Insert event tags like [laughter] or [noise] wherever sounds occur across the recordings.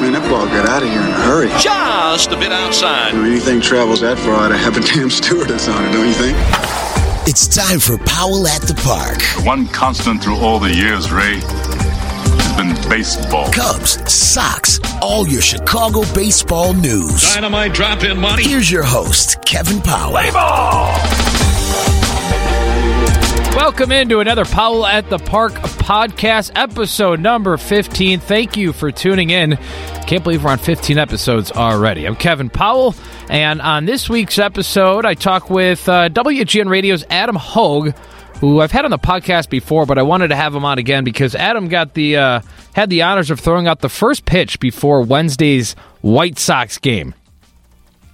Man, that ball got out of here in a hurry. Just a bit outside. You know, anything travels that far, I'd have a [laughs] damn stewardess on it, don't you think? It's time for Powell at the Park. One constant through all the years, Ray, has been baseball. Cubs, Sox, all your Chicago baseball news. Dynamite drop in money. Here's your host, Kevin Powell. Play ball. Welcome into another Powell at the Park podcast, episode number 15. Thank you for tuning in. Can't believe we're on 15 episodes already. I'm Kevin Powell, and on this week's episode, I talk with uh, WGN Radio's Adam Hoge, who I've had on the podcast before, but I wanted to have him on again because Adam got the uh, had the honors of throwing out the first pitch before Wednesday's White Sox game.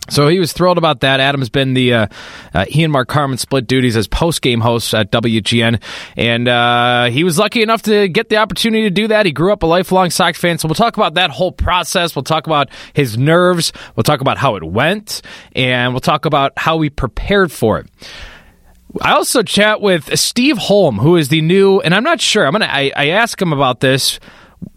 So he was thrilled about that. Adam's been the uh, uh, he and Mark Carman split duties as post game hosts at WGN, and uh, he was lucky enough to get the opportunity to do that. He grew up a lifelong Sox fan, so we'll talk about that whole process. We'll talk about his nerves. We'll talk about how it went, and we'll talk about how we prepared for it. I also chat with Steve Holm, who is the new, and I'm not sure. I'm gonna. I, I ask him about this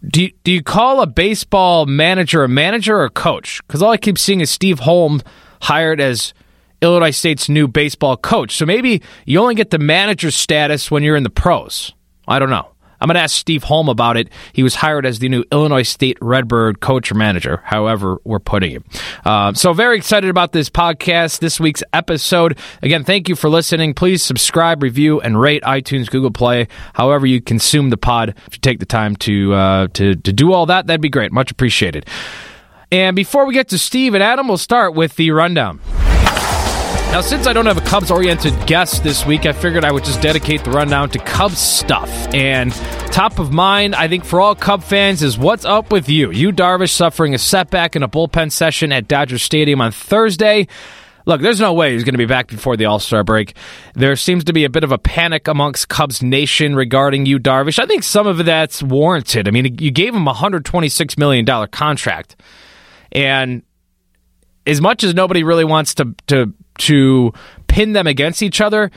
do you, do you call a baseball manager a manager or a coach? Because all I keep seeing is Steve Holm hired as Illinois State's new baseball coach. So maybe you only get the manager status when you're in the pros. I don't know. I'm going to ask Steve Holm about it. He was hired as the new Illinois State Redbird coach or manager, however we're putting it. Uh, so, very excited about this podcast, this week's episode. Again, thank you for listening. Please subscribe, review, and rate iTunes, Google Play, however you consume the pod. If you take the time to uh, to to do all that, that'd be great. Much appreciated. And before we get to Steve and Adam, we'll start with the rundown. Now, since I don't have a Cubs oriented guest this week, I figured I would just dedicate the rundown to Cubs stuff. And top of mind, I think for all Cub fans, is what's up with you? Yu Darvish suffering a setback in a bullpen session at Dodger Stadium on Thursday. Look, there's no way he's going to be back before the All Star break. There seems to be a bit of a panic amongst Cubs Nation regarding Yu Darvish. I think some of that's warranted. I mean, you gave him a $126 million contract. And as much as nobody really wants to, to to pin them against each other.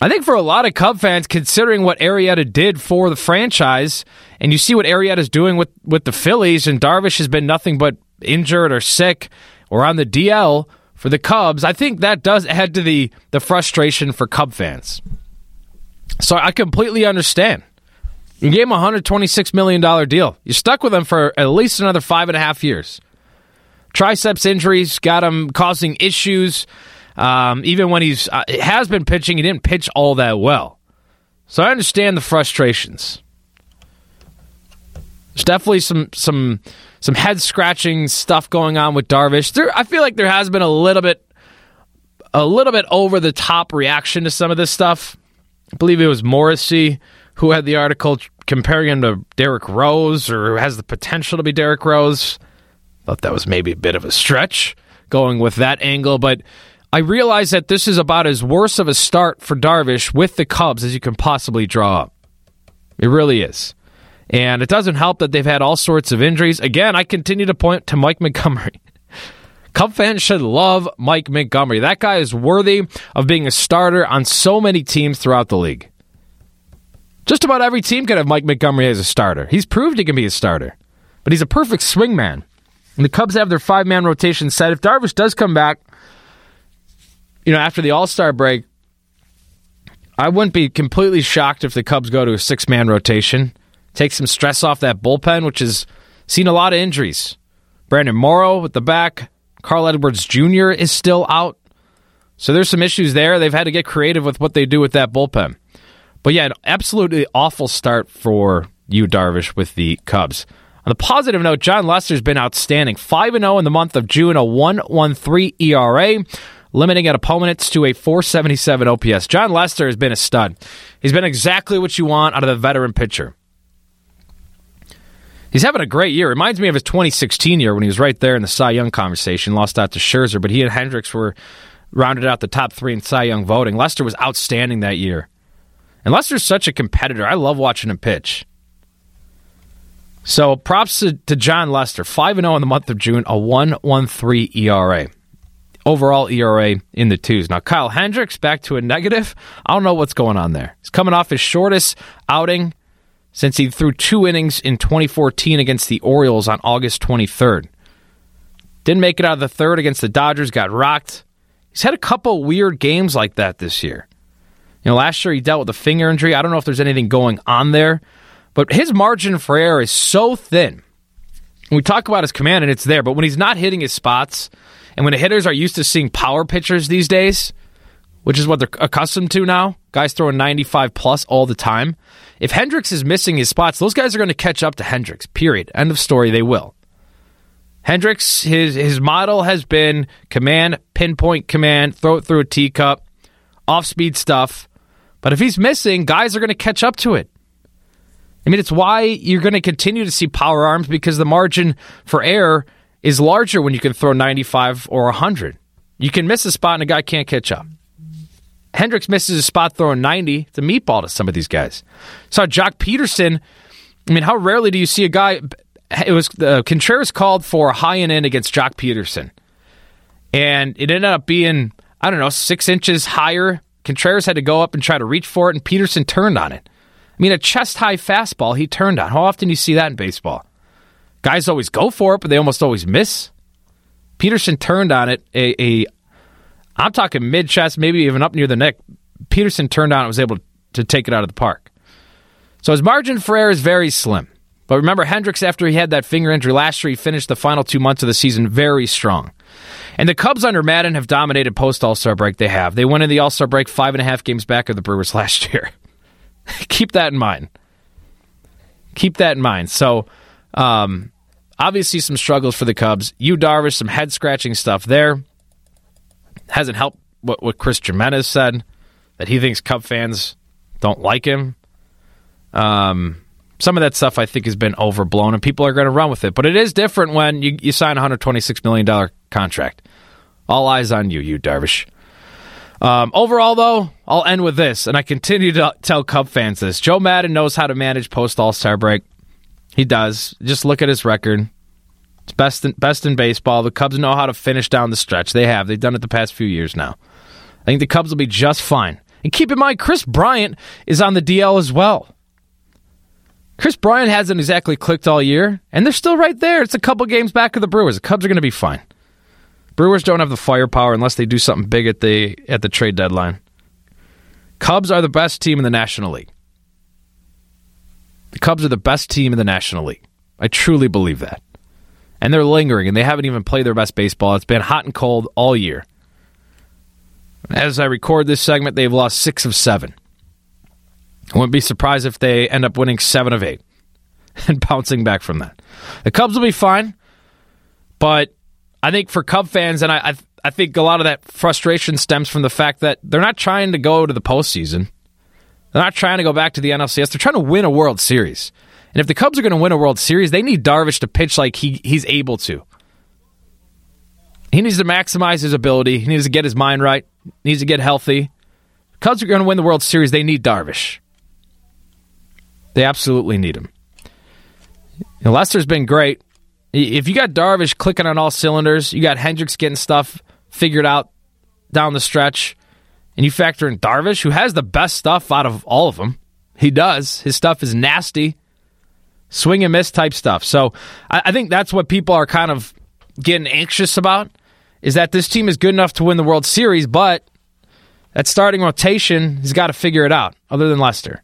I think for a lot of Cub fans, considering what Arrieta did for the franchise, and you see what Arrieta's doing with, with the Phillies, and Darvish has been nothing but injured or sick or on the DL for the Cubs, I think that does add to the, the frustration for Cub fans. So I completely understand. You gave him a $126 million deal. You stuck with him for at least another five and a half years. Triceps injuries got him causing issues. Um, even when he's uh, has been pitching, he didn't pitch all that well. So I understand the frustrations. There's definitely some some some head scratching stuff going on with Darvish. There, I feel like there has been a little bit a little bit over the top reaction to some of this stuff. I believe it was Morrissey who had the article comparing him to Derrick Rose or has the potential to be Derrick Rose. Thought that was maybe a bit of a stretch going with that angle, but I realize that this is about as worse of a start for Darvish with the Cubs as you can possibly draw up. It really is. And it doesn't help that they've had all sorts of injuries. Again, I continue to point to Mike [laughs] Montgomery. Cub fans should love Mike Montgomery. That guy is worthy of being a starter on so many teams throughout the league. Just about every team could have Mike Montgomery as a starter. He's proved he can be a starter, but he's a perfect swing man. And the Cubs have their five man rotation set. If Darvish does come back, you know, after the All Star break, I wouldn't be completely shocked if the Cubs go to a six man rotation, take some stress off that bullpen, which has seen a lot of injuries. Brandon Morrow with the back, Carl Edwards Jr. is still out. So there's some issues there. They've had to get creative with what they do with that bullpen. But yeah, an absolutely awful start for Yu Darvish with the Cubs. On the positive note, Jon Lester's been outstanding. 5 0 in the month of June, a 1.13 ERA limiting at opponents to a 477 OPS. Jon Lester has been a stud. He's been exactly what you want out of the veteran pitcher. He's having a great year. Reminds me of his 2016 year when he was right there in the Cy Young conversation, lost out to Scherzer, but he and Hendricks were rounded out the top three in Cy Young voting. Lester was outstanding that year. And Lester's such a competitor. I love watching him pitch. So props to, to Jon Lester, 5 0 in the month of June, a 1.13 ERA overall ERA in the twos. Now, Kyle Hendricks back to a negative. I don't know what's going on there. He's coming off his shortest outing since he threw two innings in 2014 against the Orioles on August 23rd. Didn't make it out of the third against the Dodgers, got rocked. He's had a couple weird games like that this year. You know, last year he dealt with a finger injury. I don't know if there's anything going on there, but his margin for error is so thin. we talk about his command, and it's there, but when he's not hitting his spots, and when the hitters are used to seeing power pitchers these days, which is what they're accustomed to now, guys throwing 95 plus all the time. If Hendricks is missing his spots, those guys are going to catch up to Hendricks. Period. End of story. They will. Hendricks, his his model has been command, pinpoint command, throw it through a teacup, off speed stuff. But if he's missing, guys are going to catch up to it. I mean, it's why you're going to continue to see power arms because the margin for error is larger when you can throw 95 or 100. You can miss a spot and a guy can't catch up. Hendricks misses a spot throwing 90. It's a meatball to some of these guys. Saw Joc Pederson. I mean, how rarely do you see a guy? It was uh, Contreras called for a high and in against Joc Pederson, and it ended up being I don't know six inches higher. Contreras had to go up and try to reach for it, and Pederson turned on it. I mean, a chest high fastball he turned on. How often do you see that in baseball? Guys always go for it, but they almost always miss. Pederson turned on it, a, a I'm talking mid chest, maybe even up near the neck. Pederson turned on it and was able to take it out of the park. So his margin for error is very slim. But remember, Hendricks, after he had that finger injury last year, he finished the final two months of the season very strong. And the Cubs under Maddon have dominated post All Star break. They have. They went in the All Star break five and a half games back of the Brewers [laughs] last year. Keep that in mind. Keep that in mind. So, um, obviously, some struggles for the Cubs. Yu Darvish, some head scratching stuff there hasn't helped what, what Chris Jimenez said that he thinks Cub fans don't like him. Um, some of that stuff I think has been overblown, and people are going to run with it. But it is different when you, you sign a $126 million contract. All eyes on you, Yu Darvish. Um, overall, though, I'll end with this, and I continue to tell Cub fans this. Joe Maddon knows how to manage post All Star break. He does. Just look at his record. It's best in, best in baseball. The Cubs know how to finish down the stretch. They have. They've done it the past few years now. I think the Cubs will be just fine. And keep in mind, Kris Bryant is on the DL as well. Kris Bryant hasn't exactly clicked all year, and they're still right there. It's a couple games back of the Brewers. The Cubs are going to be fine. Brewers don't have the firepower unless they do something big at the at the trade deadline. Cubs are the best team in the National League. The Cubs are the best team in the National League. I truly believe that and they're lingering, and they haven't even played their best baseball. It's been hot and cold all year. As I record this segment, they've lost six of seven. I wouldn't be surprised if they end up winning seven of eight [laughs] and bouncing back from that. The Cubs will be fine, but I think for Cub fans, and I, I, I think a lot of that frustration stems from the fact that they're not trying to go to the postseason. They're not trying to go back to the NLCS. They're trying to win a World Series. And if the Cubs are going to win a World Series, they need Darvish to pitch like he, he's able to. He needs to maximize his ability. He needs to get his mind right. He needs to get healthy. Cubs are going to win the World Series. They need Darvish. They absolutely need him. You know, Lester's been great. If you got Darvish clicking on all cylinders, you got Hendricks getting stuff figured out down the stretch, and you factor in Darvish, who has the best stuff out of all of them. He does. His stuff is nasty swing and miss type stuff. So I, think that's what people are kind of getting anxious about is that this team is good enough to win the World Series, but that starting rotation has got to figure it out, other than Lester.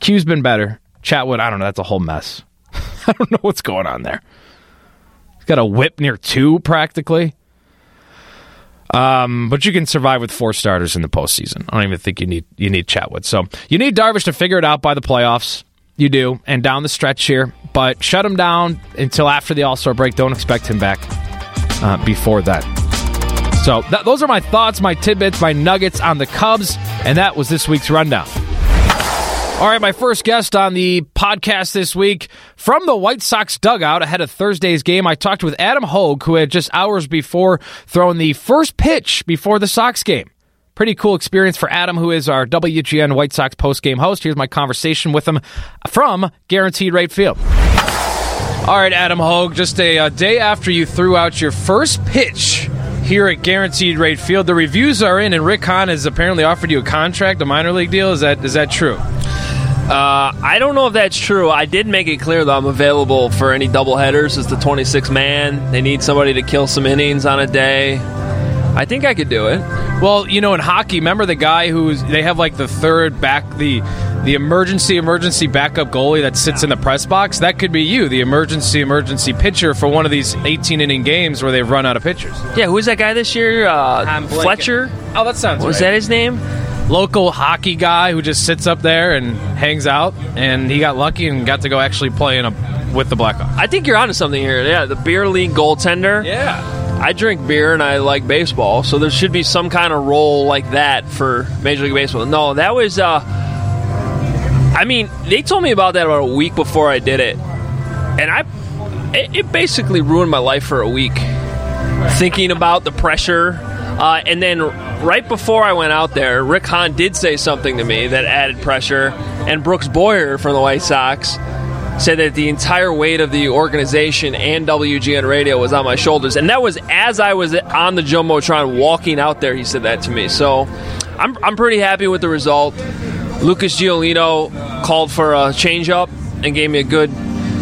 Q's been better. Chatwood, I don't know. That's a whole mess. [laughs] I don't know what's going on there. He's got a whip near two, practically. Um, but you can survive with four starters in the postseason. I don't even think you need you need Chatwood. So you need Darvish to figure it out by the playoffs. You do, and down the stretch here. But shut him down until after the All Star break. Don't expect him back uh, before that. So th- those are my thoughts, my tidbits, my nuggets on the Cubs, and that was this week's rundown. All right, my first guest on the podcast this week from the White Sox dugout ahead of Thursday's game. I talked with Adam Hoge, who had just hours before thrown the first pitch before the Sox game. Pretty cool experience for Adam, who is our WGN White Sox postgame host. Here's my conversation with him from Guaranteed Rate Field. All right, Adam Hoge, just a, a day after you threw out your first pitch here at Guaranteed Rate Field, the reviews are in, and Rick Hahn has apparently offered you a contract, a minor league deal. Is that is that true? Uh, I don't know if that's true. I did make it clear that I'm available for any double headers as the 26 man. They need somebody to kill some innings on a day. I think I could do it. Well, you know, in hockey, remember the guy who's they have like the third back the the emergency emergency backup goalie that sits in the press box. That could be you, the emergency emergency pitcher for one of these 18 inning games where they've run out of pitchers. Yeah, who's that guy this year? Uh, I'm. Fletcher. Oh, that sounds Was right. that his name? local hockey guy who just sits up there and hangs out, and he got lucky and got to go actually play in a with the Blackhawks. I think you're onto something here. Yeah, the beer league goaltender. Yeah. I drink beer and I like baseball, so there should be some kind of role like that for Major League Baseball. No, that was. uh I mean, they told me about that about a week before I did it, and I. It, it basically ruined my life for a week, thinking about the pressure, uh, and then right before I went out there, Rick Hahn did say something to me that added pressure, and Brooks Boyer from the White Sox said that the entire weight of the organization and WGN Radio was on my shoulders. And that was as I was on the Jumbotron walking out there, he said that to me. So I'm, I'm pretty happy with the result. Lucas Giolito called for a changeup and gave me a good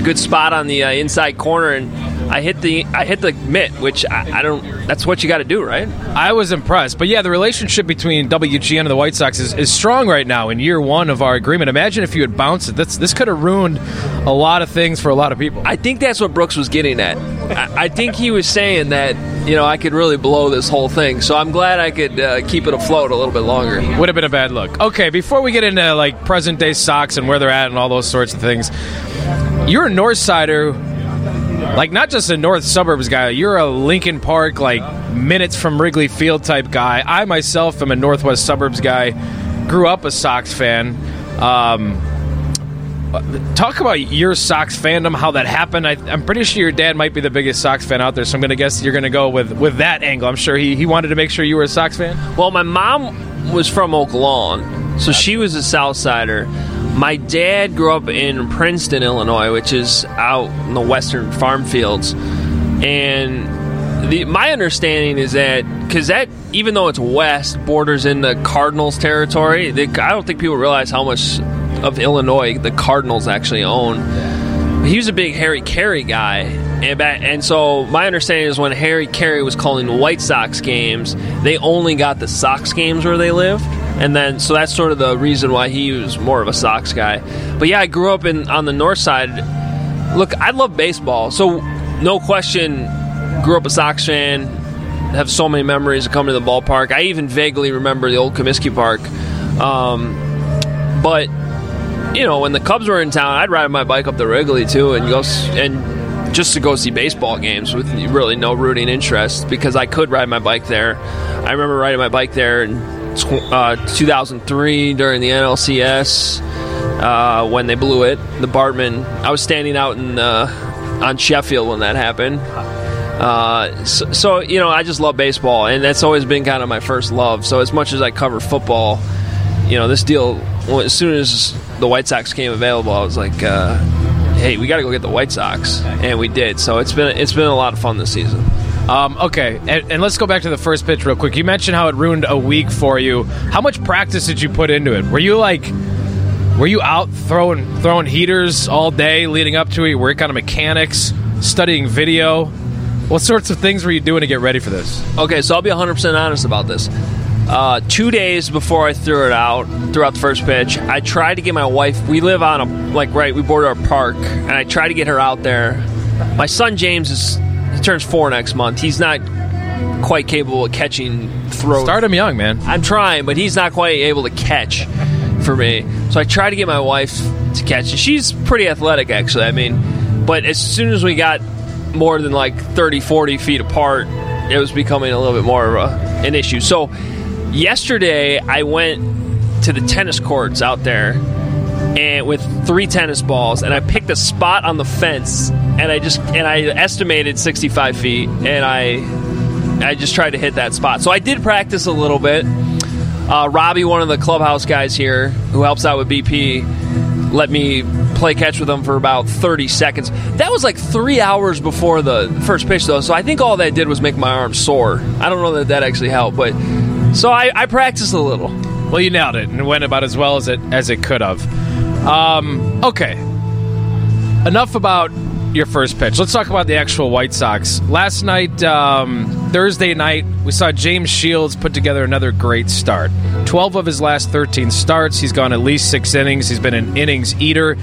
good spot on the uh, inside corner and I hit the I hit the mitt, which I, I don't. That's what you got to do, right? I was impressed. But yeah, the relationship between WGN and the White Sox is, is strong right now in year one of our agreement. Imagine if you had bounced it. This, this could have ruined a lot of things for a lot of people. I think that's what Brooks was getting at. I, I think he was saying that you know I could really blow this whole thing. So I'm glad I could uh, keep it afloat a little bit longer. Would have been a bad look. Okay, before we get into like present day Sox and where they're at and all those sorts of things, you're a North Sider, like not just a North suburbs guy. You're a Lincoln Park, like minutes from Wrigley Field type guy. I myself am a Northwest suburbs guy. Grew up a Sox fan. Um, talk about your Sox fandom, how that happened. I, I'm pretty sure your dad might be the biggest Sox fan out there, so I'm going to guess you're going to go with with that angle. I'm sure he, he wanted to make sure you were a Sox fan. Well, my mom was from Oak Lawn, so she was a South Sider. My dad grew up in Princeton, Illinois, which is out in the western farm fields. And the, my understanding is that because that, even though it's west, borders in the Cardinals territory. I don't think people realize how much of Illinois the Cardinals actually own. He was a big Harry Caray guy, and back, and so my understanding is when Harry Caray was calling White Sox games, they only got the Sox games where they lived, and then so that's sort of the reason why he was more of a Sox guy. But yeah, I grew up in on the north side. Look, I love baseball, so no question, grew up a Sox fan. Have so many memories of coming to the ballpark. I even vaguely remember the old Comiskey Park. Um, but you know, when the Cubs were in town, I'd ride my bike up to Wrigley too, and go and just to go see baseball games with really no rooting interest because I could ride my bike there. I remember riding my bike there in tw- uh, 2003 during the NLCS uh, when they blew it. The Bartman. I was standing out in uh, on Sheffield when that happened. Uh, so, so you know, I just love baseball, and that's always been kind of my first love. So as much as I cover football, you know, this deal. Well, as soon as the White Sox came available, I was like, uh, "Hey, we got to go get the White Sox," and we did. So it's been it's been a lot of fun this season. Um, okay, and, and let's go back to the first pitch real quick. You mentioned how it ruined a week for you. How much practice did you put into it? Were you like, were you out throwing throwing heaters all day leading up to it? Were You work on mechanics, studying video. What sorts of things were you doing to get ready for this? Okay, so I'll be 100 percent honest about this. Uh, two days before I threw it out, threw out the first pitch, I tried to get my wife. We live on a like right, we border our park, and I tried to get her out there. My son James is he turns four next month. He's not quite capable of catching throws. Start him young, man. I'm trying, but he's not quite able to catch for me. So I try to get my wife to catch. And she's pretty athletic, actually. I mean, but as soon as we got more than like 30, 40 feet apart, it was becoming a little bit more of a, an issue. So yesterday, I went to the tennis courts out there and with three tennis balls and I picked a spot on the fence and I just and I estimated 65 feet and I I just tried to hit that spot. So I did practice a little bit. Uh, Robbie, one of the clubhouse guys here who helps out with BP, let me play catch with him for about 30 seconds. That was like three hours before the first pitch, though. So I think all that did was make my arm sore. I don't know that that actually helped, but so I, I practiced a little. Well, you nailed it, and it went about as well as it as it could have. Um, okay. Enough about your first pitch. Let's talk about the actual White Sox. Last night, um, Thursday night, we saw James Shields put together another great start. 12 of his last 13 starts. He's gone at least six innings. He's been an innings eater.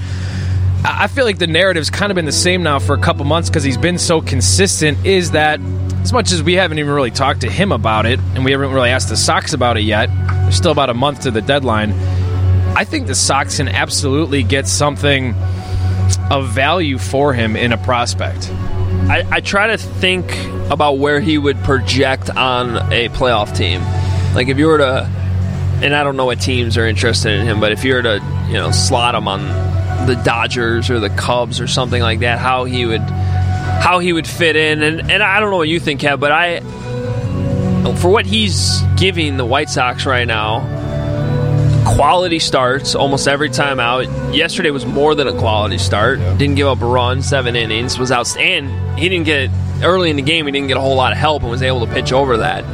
I feel like the narrative's kind of been the same now for a couple months because he's been so consistent. Is that as much as we haven't even really talked to him about it, and we haven't really asked the Sox about it yet, there's still about a month to the deadline. I think the Sox can absolutely get something of value for him in a prospect. I, I try to think about where he would project on a playoff team. Like if you were to, and I don't know what teams are interested in him, but if you were to, you know, slot him on the Dodgers or the Cubs or something like that, how he would, how he would fit in. And and I don't know what you think, Kev, but I, for what he's giving the White Sox right now, quality starts almost every time out. Yesterday was more than a quality start. Didn't give up a run, seven innings, was outstanding. He didn't get early in the game. He didn't get a whole lot of help and was able to pitch over that.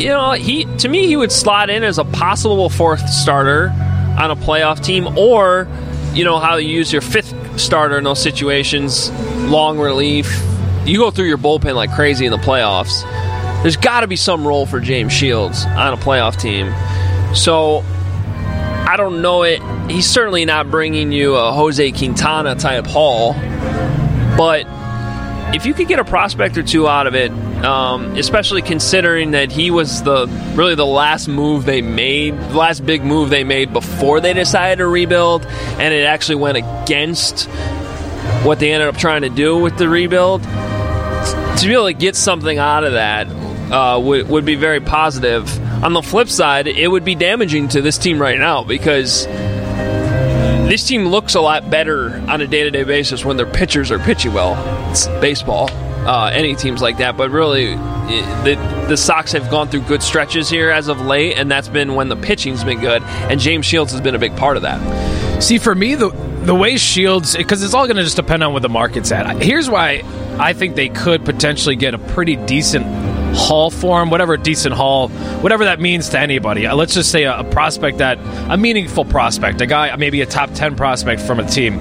You know, he to me he would slot in as a possible fourth starter on a playoff team, or you know how you use your fifth starter in those situations, long relief. You go through your bullpen like crazy in the playoffs. There's got to be some role for James Shields on a playoff team. So I don't know it. He's certainly not bringing you a Jose Quintana type haul, but if you could get a prospect or two out of it, um, especially considering that he was the really the last move they made, the last big move they made before they decided to rebuild, and it actually went against what they ended up trying to do with the rebuild. To be able to get something out of that uh, would, would be very positive. On the flip side, it would be damaging to this team right now because this team looks a lot better on a day to day basis when their pitchers are pitching well. It's baseball, uh, any teams like that, but really, the, the Sox have gone through good stretches here as of late, and that's been when the pitching's been good, and James Shields has been a big part of that. See, for me, the the way Shields, because it's all going to just depend on what the market's at. Here's why I think they could potentially get a pretty decent haul form, whatever decent haul, whatever that means to anybody. Uh, Let's just say a, a prospect that, a meaningful prospect, a guy, maybe a top 10 prospect from a team.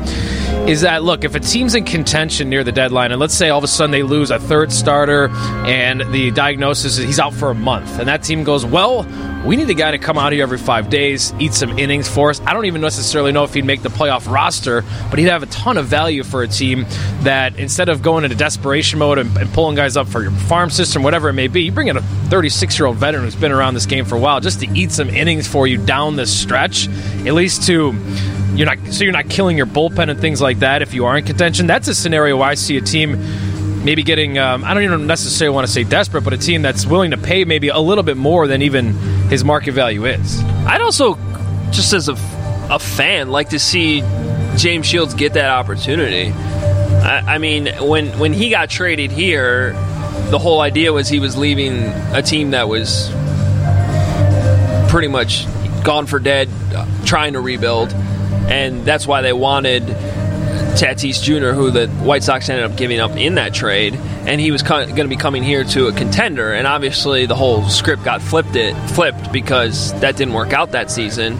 Is that, look, if a team's in contention near the deadline, and let's say all of a sudden they lose a third starter and the diagnosis is he's out for a month, and that team goes, well, we need a guy to come out here every five days, eat some innings for us. I don't even necessarily know if he'd make the playoff roster, but he'd have a ton of value for a team that instead of going into desperation mode and, and pulling guys up for your farm system, whatever it may be, you bring in a 36 year old veteran who's been around this game for a while just to eat some innings for you down this stretch, at least to you're not so you're not killing your bullpen and things like that if you are in contention. That's a scenario where I see a team maybe getting um, I don't even necessarily want to say desperate, but a team that's willing to pay maybe a little bit more than even his market value is. I'd also, just as a, a fan, like to see James Shields get that opportunity. I, I mean, when when he got traded here, the whole idea was he was leaving a team that was pretty much gone for dead, trying to rebuild, and that's why they wanted Tatis Jr., who the White Sox ended up giving up in that trade, and he was going to be coming here to a contender. And obviously, the whole script got flipped it flipped because that didn't work out that season.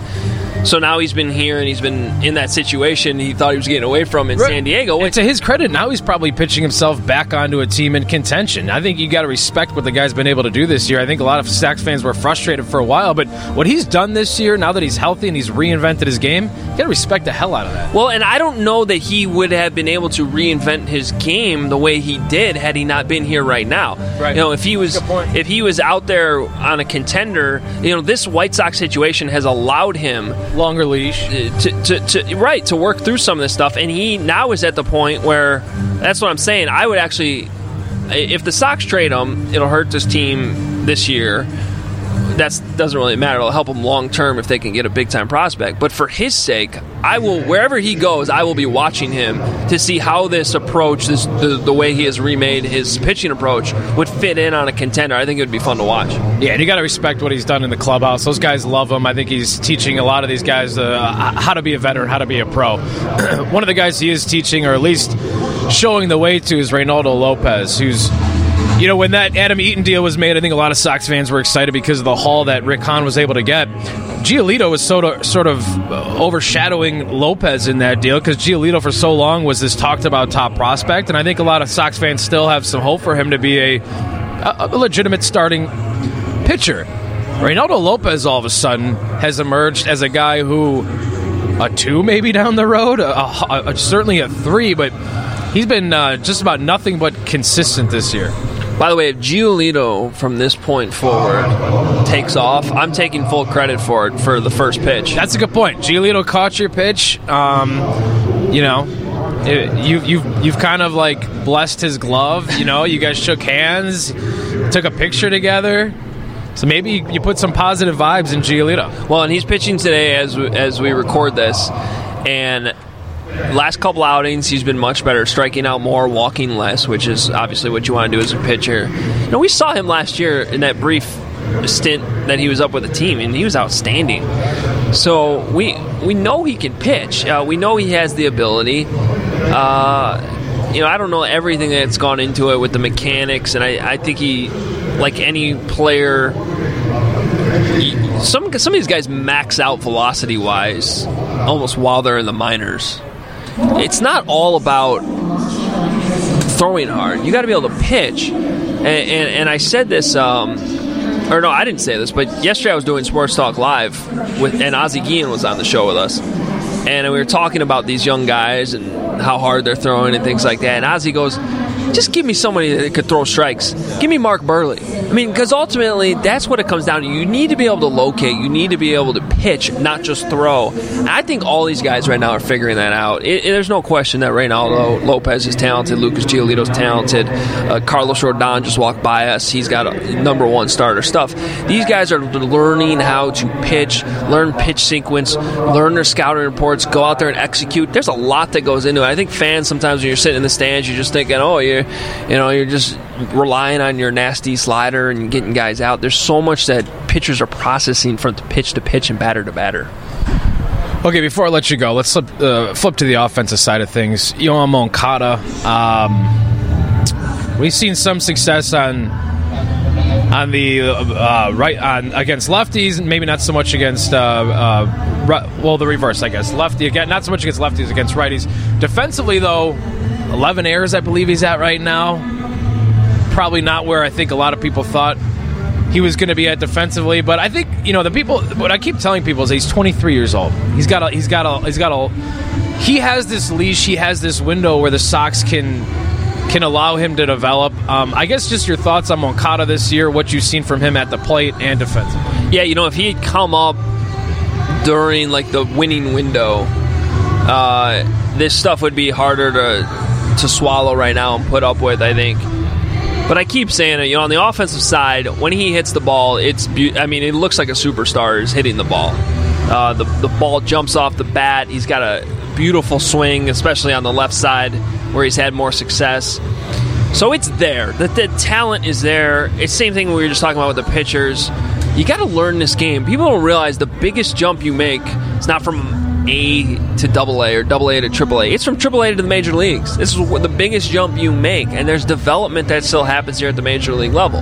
So now he's been here and he's been in that situation he thought he was getting away from in San Diego. And to his credit, now he's probably pitching himself back onto a team in contention. I think you got to respect what the guy's been able to do this year. I think a lot of Sox fans were frustrated for a while, but what he's done this year, now that he's healthy and he's reinvented his game, you got to respect the hell out of that. well, and I don't know that he would have been able to reinvent his game the way he did had he not been here right now. Right. You know, if he was if he was out there on a contender, you know, this White Sox situation has allowed him Longer leash. Uh, to, to, to right to work through some of this stuff and he now is at the point where that's what i'm saying i would actually if the sox trade him it'll hurt this team this year that doesn't really matter it'll help him long term if they can get a big time prospect but for his sake i will wherever he goes i will be watching him to see how this approach this the, the way he has remade his pitching approach would fit in on a contender i think it would be fun to watch Yeah, and you got to respect what he's done in the clubhouse. Those guys love him. I think he's teaching a lot of these guys uh, how to be a veteran, how to be a pro. [clears throat] One of the guys he is teaching, or at least showing the way to, is Reynaldo Lopez, who's. You know, when that Adam Eaton deal was made, I think a lot of Sox fans were excited because of the haul that Rick Hahn was able to get. Giolito was sort of, sort of uh, overshadowing Lopez in that deal because Giolito for so long was this talked about top prospect, and I think a lot of Sox fans still have some hope for him to be a, a, legitimate starting pitcher. Reynaldo Lopez all of a sudden has emerged as a guy who a two maybe down the road, a, a, a, certainly a three, but he's been uh, just about nothing but consistent this year. By the way, if Giolito from this point forward takes off, I'm taking full credit for it for the first pitch. That's a good point. Giolito caught your pitch. Um, you know, it, you, you've you've kind of like blessed his glove. You know, you guys shook hands, took a picture together. So maybe you put some positive vibes in Giolito. Well, and he's pitching today as as we record this, and last couple outings he's been much better, striking out more, walking less, which is obviously what you want to do as a pitcher. You know, we saw him last year in that brief stint that he was up with the team, and he was outstanding. So we we know he can pitch. Uh, we know he has the ability. Uh, you know, I don't know everything that's gone into it with the mechanics, and I, I think he, like any player, some some of these guys max out velocity wise almost while they're in the minors. It's not all about throwing hard. You got to be able to pitch. And, and, and I said this, um, or no, I didn't say this, but yesterday I was doing Sports Talk Live with, and Ozzie Guillen was on the show with us, and we were talking about these young guys and how hard they're throwing and things like that. And Ozzie goes, just give me somebody that could throw strikes. Give me Mark Buehrle. I mean, because ultimately that's what it comes down to. You need to be able to locate. You need to be able to pitch, not just throw. I think all these guys right now are figuring that out. It, it, there's no question that Reynaldo Lopez is talented. Lucas Giolito's talented. Uh, Carlos Rodon just walked by us. He's got a number one starter stuff. These guys are learning how to pitch, learn pitch sequence, learn their scouting reports, go out there and execute. There's a lot that goes into it. I think fans sometimes when you're sitting in the stands, you're just thinking, oh, you you know, you're just relying on your nasty slider and getting guys out. There's so much that pitchers are processing from pitch to pitch and batter to batter. Okay, before I let you go, let's flip, uh, flip to the offensive side of things. Yoan Moncada, um, we've seen some success on on the uh, right on against lefties, maybe not so much against uh, uh, well the reverse, I guess. Lefty again, not so much against lefties, against righties. Defensively, though, 11 errors, I believe he's at right now. Probably not where I think a lot of people thought he was going to be at defensively, but I think you know the people. What I keep telling people is he's 23 years old. He's got a. He's got a. He's got a. He has this leash. He has this window where the Sox can can allow him to develop. Um, I guess just your thoughts on Moncada this year, what you've seen from him at the plate and defensively. Yeah, you know, if he had come up during like the winning window, uh, this stuff would be harder to to swallow right now and put up with. I think. But I keep saying it, you know, on the offensive side, when he hits the ball, it's be- I mean, it looks like a superstar is hitting the ball. Uh, the the ball jumps off the bat. He's got a beautiful swing, especially on the left side where he's had more success. So it's there. The, the talent is there. It's the same thing we were just talking about with the pitchers. You got to learn this game. People don't realize the biggest jump you make is not from A to double A or double A to triple A. It's from triple A to the major leagues. This is the biggest jump you make, and there's development that still happens here at the major league level.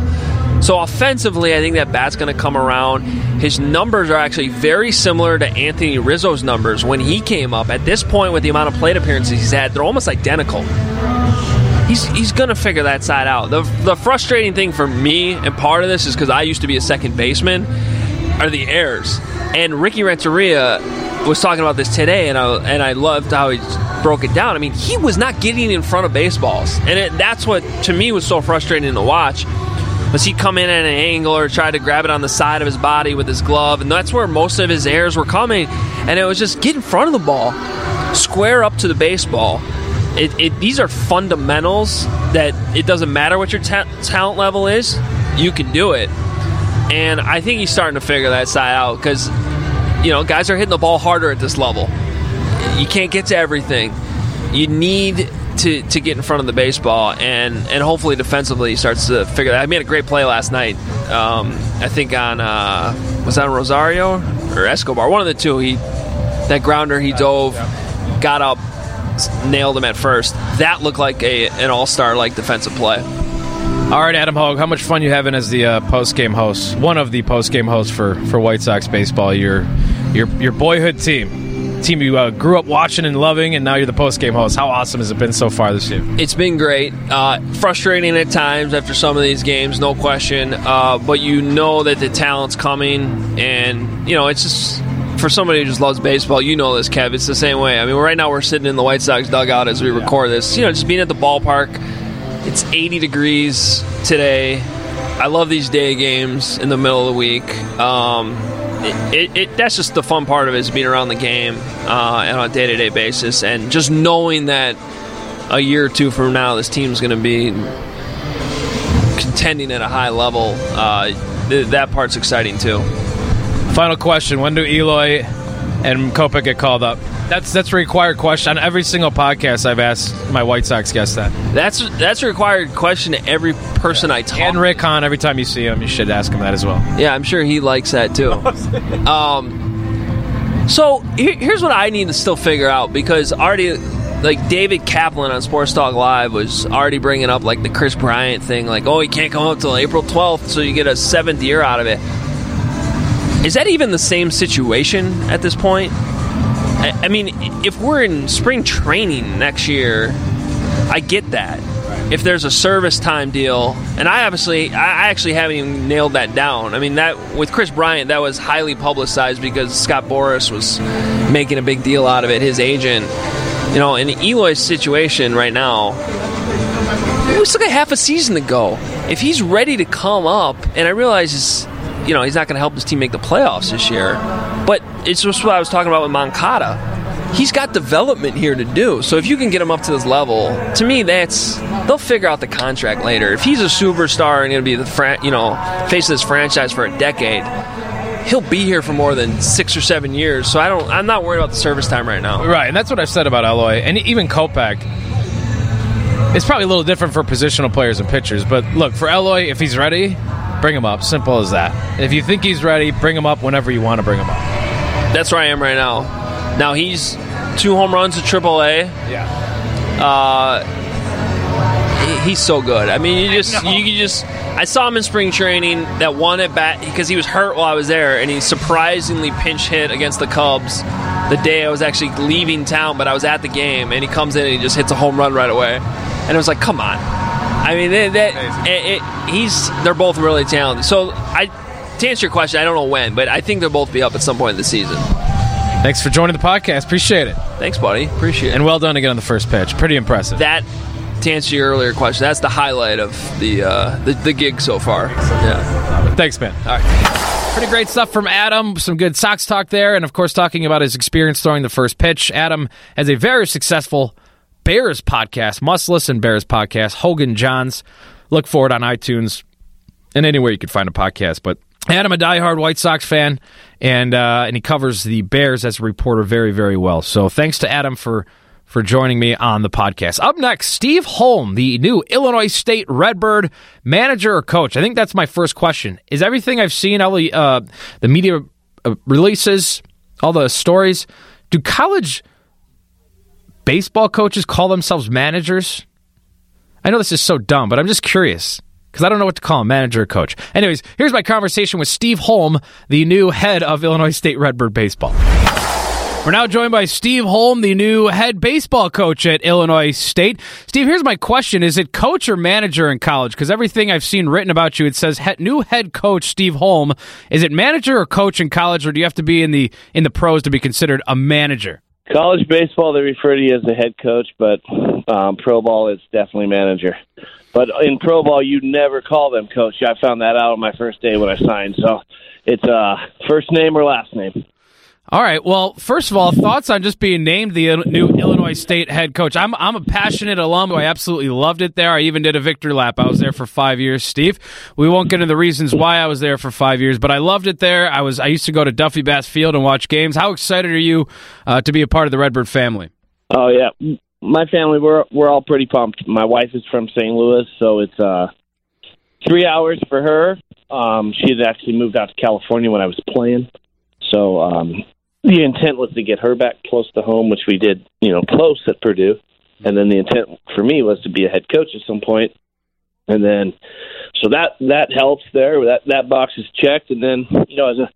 So offensively, I think that bat's going to come around. His numbers are actually very similar to Anthony Rizzo's numbers when he came up. At this point, with the amount of plate appearances he's had, they're almost identical. He's, he's going to figure that side out. The, the frustrating thing for me, and part of this is because I used to be a second baseman, are the errors. And Ricky Renteria was talking about this today, and I, and I loved how he broke it down. I mean, he was not getting in front of baseballs. And it, that's what, to me, was so frustrating to watch was he come in at an angle or try to grab it on the side of his body with his glove, and that's where most of his errors were coming. And it was just get in front of the ball, square up to the baseball. It, it, these are fundamentals that it doesn't matter what your ta- talent level is, you can do it. And I think he's starting to figure that side out because, you know, guys are hitting the ball harder at this level. You can't get to everything. You need to, to get in front of the baseball and, and hopefully defensively he starts to figure that. I made a great play last night. Um, I think on uh, was that Rosario or Escobar, one of the two. He that grounder he dove, got up, nailed him at first. That looked like a an all star like defensive play. All right, Adam Hoge, how much fun you having as the uh, post game host? One of the post game hosts for, for White Sox baseball. Your your your boyhood team, team you uh, grew up watching and loving, and now you're the post game host. How awesome has it been so far this year? It's been great. Uh, frustrating at times after some of these games, no question. Uh, but you know that the talent's coming, and you know it's just for somebody who just loves baseball. You know this, Kev. It's the same way. I mean, right now we're sitting in the White Sox dugout as we record this. You know, just being at the ballpark it's 80 degrees today. I love these day games in the middle of the week. Um, it, it, it, that's just the fun part of it is being around the game uh, and on a day to day basis, and just knowing that a year or two from now this team's going to be contending at a high level. Uh, th- that part's exciting too. Final question: When do Eloy and Kopech get called up? That's that's a required question on every single podcast. I've asked my White Sox guest that. That's that's a required question to every person yeah. I talk. To. And Rick Hahn, every time you see him, you should ask him that as well. Yeah, I'm sure he likes that too. [laughs] um, so here's what I need to still figure out because already like David Kaplan on Sports Talk Live was already bringing up like the Kris Bryant thing, like oh he can't come up till April 12th, so you get a seventh year out of it. Is that even the same situation at this point? I, I mean, if we're in spring training next year, I get that. If there's a service time deal, and I obviously, I actually haven't even nailed that down. I mean, that with Kris Bryant, that was highly publicized because Scott Boras was making a big deal out of it. His agent, you know, in Eloy's situation right now, we still got half a season to go. If he's ready to come up, and I realize, you know, he's not going to help his team make the playoffs this year, but it's just what I was talking about with Moncada. He's got development here to do. So if you can get him up to this level, to me, that's they'll figure out the contract later. If he's a superstar and going to be the fran- you know face of this franchise for a decade, he'll be here for more than six or seven years. So I don't. I'm not worried about the service time right now. Right, and that's what I've said about Eloy and even Kopech. It's probably a little different for positional players and pitchers, but look for Eloy if he's ready, bring him up. Simple as that. If you think he's ready, bring him up whenever you want to bring him up. That's where I am right now. Now he's two home runs at AAA. Yeah. Uh, he's so good. I mean, you just you just. I saw him in spring training. That one at bat because he was hurt while I was there, and he surprisingly pinch hit against the Cubs the day I was actually leaving town, but I was at the game, and he comes in and he just hits a home run right away, and it was like, come on. I mean, they, they, it, it, he's they're both really talented. So I to answer your question, I don't know when, but I think they'll both be up at some point in the season. Thanks for joining the podcast. Appreciate it. Thanks, buddy. Appreciate it. And well done again on the first pitch. Pretty impressive. That, to answer your earlier question, that's the highlight of the uh, the, the gig so far. Yeah. Thanks, man. All right. Pretty great stuff from Adam. Some good Sox talk there, and of course, talking about his experience throwing the first pitch. Adam has a very successful Bears podcast. Must listen Bears podcast. Hoge and Jahns. Look for it on iTunes and anywhere you can find a podcast. But Adam, a diehard White Sox fan, and uh, and he covers the Bears as a reporter very, very well. So thanks to Adam for for joining me on the podcast. Up next, Steve Holm, the new Illinois State Redbird manager or coach. I think that's my first question. Is everything I've seen, all the uh, the media uh, releases, all the stories, do college baseball coaches call themselves managers? I know this is so dumb, but I'm just curious because I don't know what to call him, manager or coach. Anyways, here's my conversation with Steve Holm, the new head of Illinois State Redbird Baseball. We're now joined by Steve Holm, the new head baseball coach at Illinois State. Steve, here's my question: Is it coach or manager in college? Because everything I've seen written about you, it says new head coach Steve Holm. Is it manager or coach in college, or do you have to be in the in the pros to be considered a manager? College baseball, they refer to you as the head coach, but um, pro ball is definitely manager. But in pro ball, you never call them coach. I found that out on my first day when I signed. So it's uh, first name or last name. All right. Well, first of all, thoughts on just being named the new Illinois State head coach. I'm I'm a passionate alum. I absolutely loved it there. I even did a victory lap. I was there for five years, Steve. We won't get into the reasons why I was there for five years, but I loved it there. I was I used to go to Duffy Bass Field and watch games. How excited are you uh, to be a part of the Redbird family? Oh yeah, my family we're we're all pretty pumped. My wife is from St. Louis, so it's uh three hours for her. Um, she had actually moved out to California when I was playing, so um, the intent was to get her back close to home, which we did, you know, close at Purdue. And then the intent for me was to be a head coach at some point. and then so that that helps there. That that box is checked, and then you know as a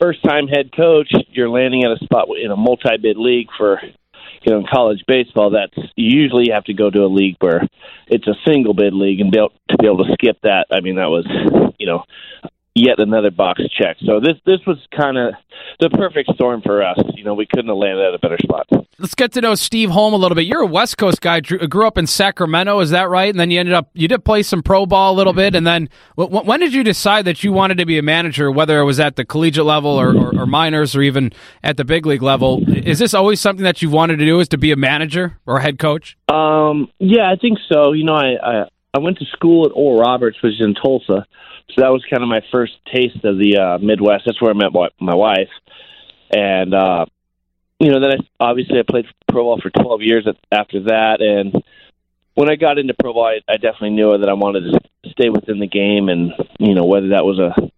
first time head coach, you're landing at a spot in a multi bid league for you know in college baseball. That's usually you have to go to a league where it's a single bid league, and be able, to be able to skip that. I mean, that was you know yet another box check. So this this was kind of the perfect storm for us. You know, we couldn't have landed at a better spot. Let's get to know Steve Holm a little bit. You're a West Coast guy. Grew up in Sacramento, is that right? And then you ended up you did play some pro ball a little bit, and then when did you decide that you wanted to be a manager, whether it was at the collegiate level or, or, or minors or even at the big league level? Is this always something that you wanted to do? Is to be a manager or a head coach? Um, yeah, I think so. You know, I, I I went to school at Oral Roberts, which is in Tulsa. So that was kind of my first taste of the uh, Midwest. That's where I met my, wife, and uh, you know, then I, obviously I played pro ball for 12 years after that, and when I got into pro ball, I, I definitely knew that I wanted to stay within the game, and you know, whether that was a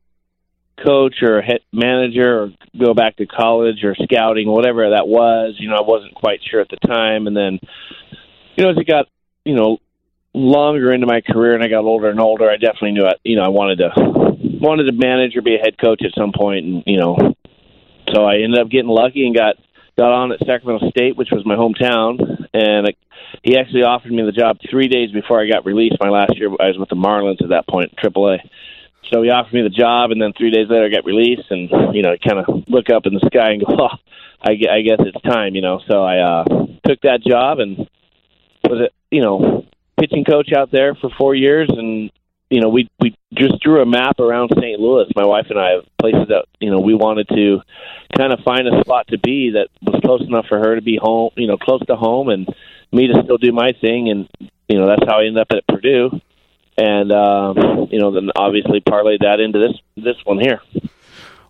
coach or a head manager or go back to college or scouting, whatever that was, you know, I wasn't quite sure at the time, and then you know, as it got you know longer into my career and I got older and older, I definitely knew I, you know I wanted to wanted to manage or be a head coach at some point, and you know, so I ended up getting lucky and got got on at Sacramento State, which was my hometown, and I, he actually offered me the job three days before I got released. My last year, I was with the Marlins at that point, AAA. So he offered me the job, and then three days later, I got released, and you know, kind of look up in the sky and go, [laughs] oh, I, I guess it's time, you know. So I uh, took that job and was it, you know, pitching coach out there for four years, and you know we we just drew a map around St. Louis. My wife and I have places that you know we wanted to kind of find a spot to be that was close enough for her to be home, you know, close to home, and me to still do my thing. And you know that's how I ended up at Purdue, and um, you know then obviously parlayed that into this this one here.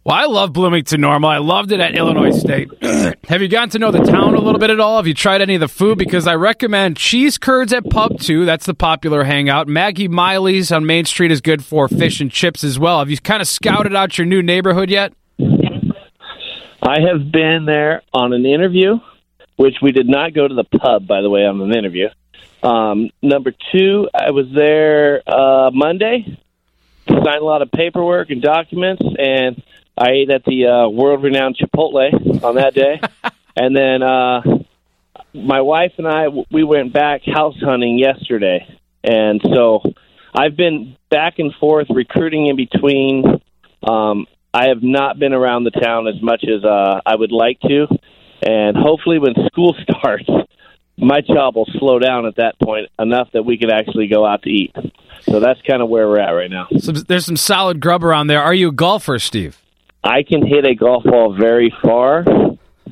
Well, I love Bloomington Normal. I loved it at Illinois State. [clears throat] Have you gotten to know the town a little bit at all? Have you tried any of the food? Because I recommend cheese curds at Pub 2. That's the popular hangout. Maggie Miley's on Main Street is good for fish and chips as well. Have you kind of scouted out your new neighborhood yet? I have been there on an interview, which we did not go to the pub, by the way, on an interview. Um, number two, I was there uh, Monday, signed a lot of paperwork and documents, and I ate at the uh, world renowned Chipotle on that day. [laughs] and then uh, my wife and I, we went back house hunting yesterday. And so I've been back and forth recruiting in between. Um, I have not been around the town as much as uh, I would like to. And hopefully, when school [laughs] starts, my job will slow down at that point enough that we can actually go out to eat. So that's kind of where we're at right now. So there's some solid grub around there. Are you a golfer, Steve? I can hit a golf ball very far,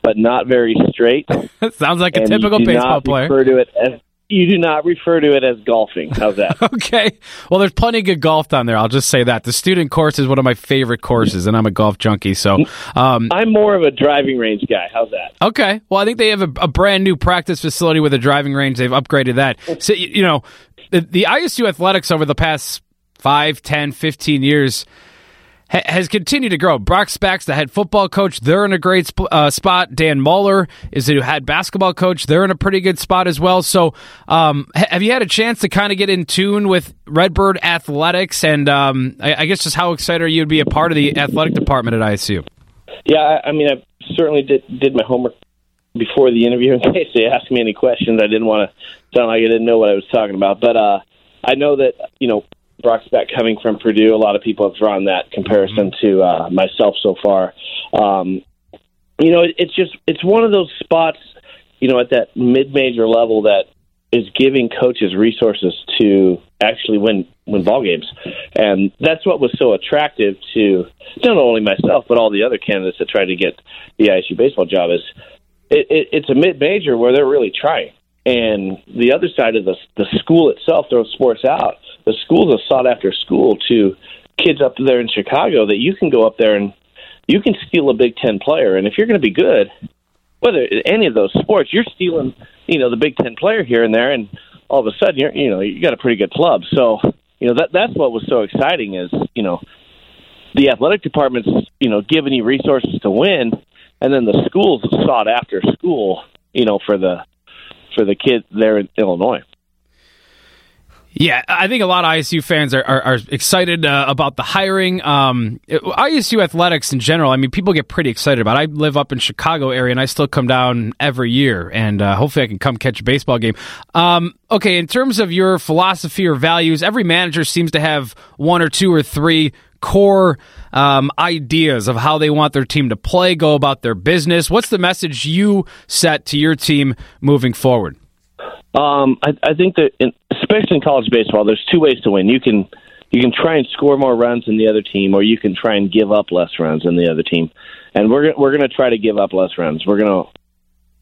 but not very straight. [laughs] Sounds like a typical baseball player. Refer to it as you do not refer to it as golfing. How's that? [laughs] okay. Well, there's plenty of good golf down there. I'll just say that the student course is one of my favorite courses, and I'm a golf junkie. So um, I'm more of a driving range guy. How's that? Okay. Well, I think they have a, a brand new practice facility with a driving range. They've upgraded that. So you know, the, the ISU athletics over the past five, ten, fifteen years ha- has continued to grow. Brock Spack's the head football coach. They're in a great sp- uh, spot. Dan Muller is the head basketball coach. They're in a pretty good spot as well. So, um, ha- have you had a chance to kind of get in tune with Redbird athletics? And um, I-, I, guess just how excited are you to be a part of the athletic department at ISU? Yeah, I, I mean, I certainly did did my homework before the interview [laughs] in case they asked me any questions. I didn't want to sound like I didn't know what I was talking about, but uh, I know that you know Brock Spack coming from Purdue, a lot of people have drawn that comparison to uh, myself so far. Um, you know, it, it's just it's one of those spots, you know, at that mid-major level that is giving coaches resources to actually win win ball games, and that's what was so attractive to not only myself but all the other candidates that tried to get the ISU baseball job. Is it, it, it's a mid-major where they're really trying, and the other side of the the school itself throws sports out the school's a sought after school to kids up there in Chicago that you can go up there and you can steal a Big Ten player, and if you're going to be good, whether any of those sports, you're stealing, you know, the Big Ten player here and there, and all of a sudden you're, you know, you got a pretty good club. So, you know, that that's what was so exciting is, you know, the athletic department's, you know, giving you resources to win, and then the schools sought after school, you know, for the for the kids there in Illinois. Yeah, I think a lot of ISU fans are, are, are excited uh, about the hiring. Um, ISU athletics in general, I mean, people get pretty excited about. it. I live up in Chicago area, and I still come down every year, and uh, hopefully I can come catch a baseball game. Um, okay, in terms of your philosophy or values, every manager seems to have one or two or three core um, ideas of how they want their team to play, go about their business. What's the message you set to your team moving forward? Um, I, I think that, in, especially in college baseball, there's two ways to win. You can you can try and score more runs than the other team, or you can try and give up less runs than the other team. And we're we're going to try to give up less runs. We're going to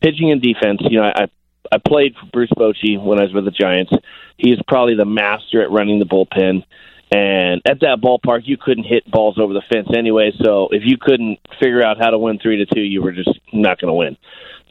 pitching and defense. You know, I I played for Bruce Bochy when I was with the Giants. He's probably the master at running the bullpen. And at that ballpark, you couldn't hit balls over the fence anyway. So if you couldn't figure out how to win three to two, you were just not going to win.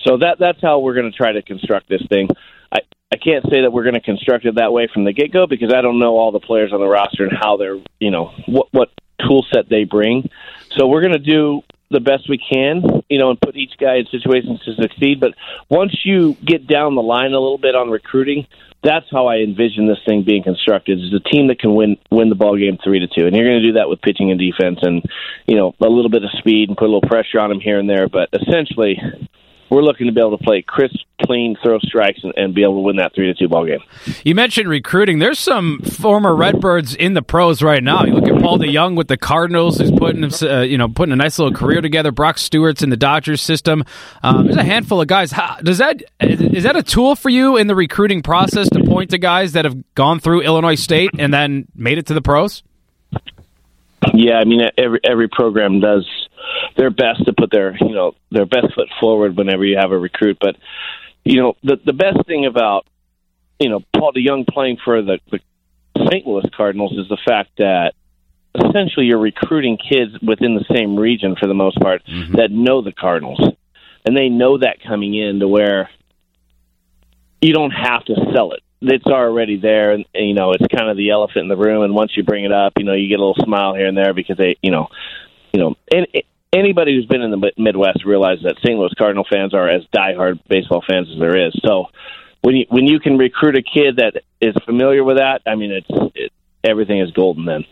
So that that's how we're going to try to construct this thing. I I can't say that we're going to construct it that way from the get go because I don't know all the players on the roster and how they're you know what what tool set they bring. So we're going to do the best we can, you know, and put each guy in situations to succeed. But once you get down the line a little bit on recruiting, that's how I envision this thing being constructed. Is a team that can win win the ball game three to two, and you're going to do that with pitching and defense, and you know a little bit of speed and put a little pressure on them here and there. But essentially, we're looking to be able to play crisp, clean, throw strikes, and, and be able to win that three to two ball game. You mentioned recruiting. There's some former Redbirds in the pros right now. You look at Paul DeJong with the Cardinals, who's putting uh, you know putting a nice little career together. Brock Stewart's in the Dodgers system. Um, there's a handful of guys. How, does that is that a tool for you in the recruiting process to point to guys that have gone through Illinois State and then made it to the pros? Yeah, I mean every every program does their best to put their you know their best foot forward whenever you have a recruit. But you know the the best thing about you know Paul DeJong playing for the, the St. Louis Cardinals is the fact that essentially you're recruiting kids within the same region for the most part mm-hmm. that know the Cardinals, and they know that coming in to where you don't have to sell it. It's already there, and, and you know it's kind of the elephant in the room. And once you bring it up, you know you get a little smile here and there because they, you know, you know, and anybody who's been in the Midwest realizes that St. Louis Cardinal fans are as diehard baseball fans as there is. So when you when you can recruit a kid that is familiar with that, I mean, it's it, everything is golden then.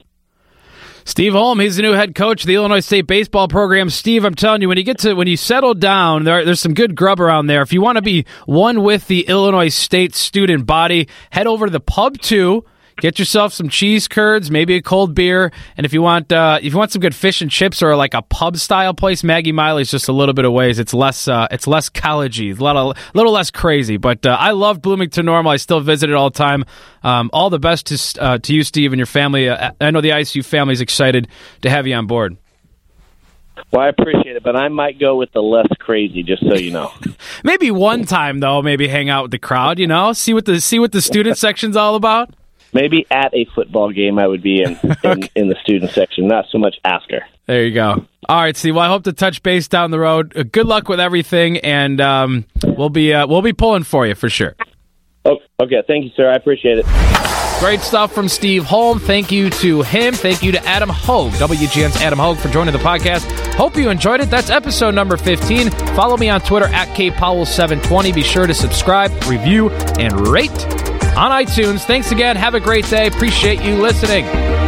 Steve Holm, he's the new head coach of the Illinois State baseball program. Steve, I'm telling you, when you get to when you settle down, there, there's some good grub around there. If you want to be one with the Illinois State student body, head over to the Pub Two. Get yourself some cheese curds, maybe a cold beer, and if you want, uh, if you want some good fish and chips or like a pub style place, Maggie Miley's just a little bit of ways. It's less, uh, it's less collegey, a little, little less crazy. But uh, I love Bloomington Normal. I still visit it all the time. Um, all the best to uh, to you, Steve, and your family. Uh, I know the ISU family is excited to have you on board. Well, I appreciate it, but I might go with the less crazy, just so you know. [laughs] Maybe one time though, maybe hang out with the crowd. You know, see what the see what the student section's all about. Maybe at a football game, I would be in [laughs] in, in the student section, not so much after. There you go. All right, Steve. Well, I hope to touch base down the road. Uh, good luck with everything, and um, we'll be uh, we'll be pulling for you for sure. Oh, okay. Thank you, sir. I appreciate it. Great stuff from Steve Holm. Thank you to him. Thank you to Adam Hoge, WGN's Adam Hoge, for joining the podcast. Hope you enjoyed it. That's episode number 15. Follow me on Twitter at kpowell720. Be sure to subscribe, review, and rate on iTunes. Thanks again. Have a great day. Appreciate you listening.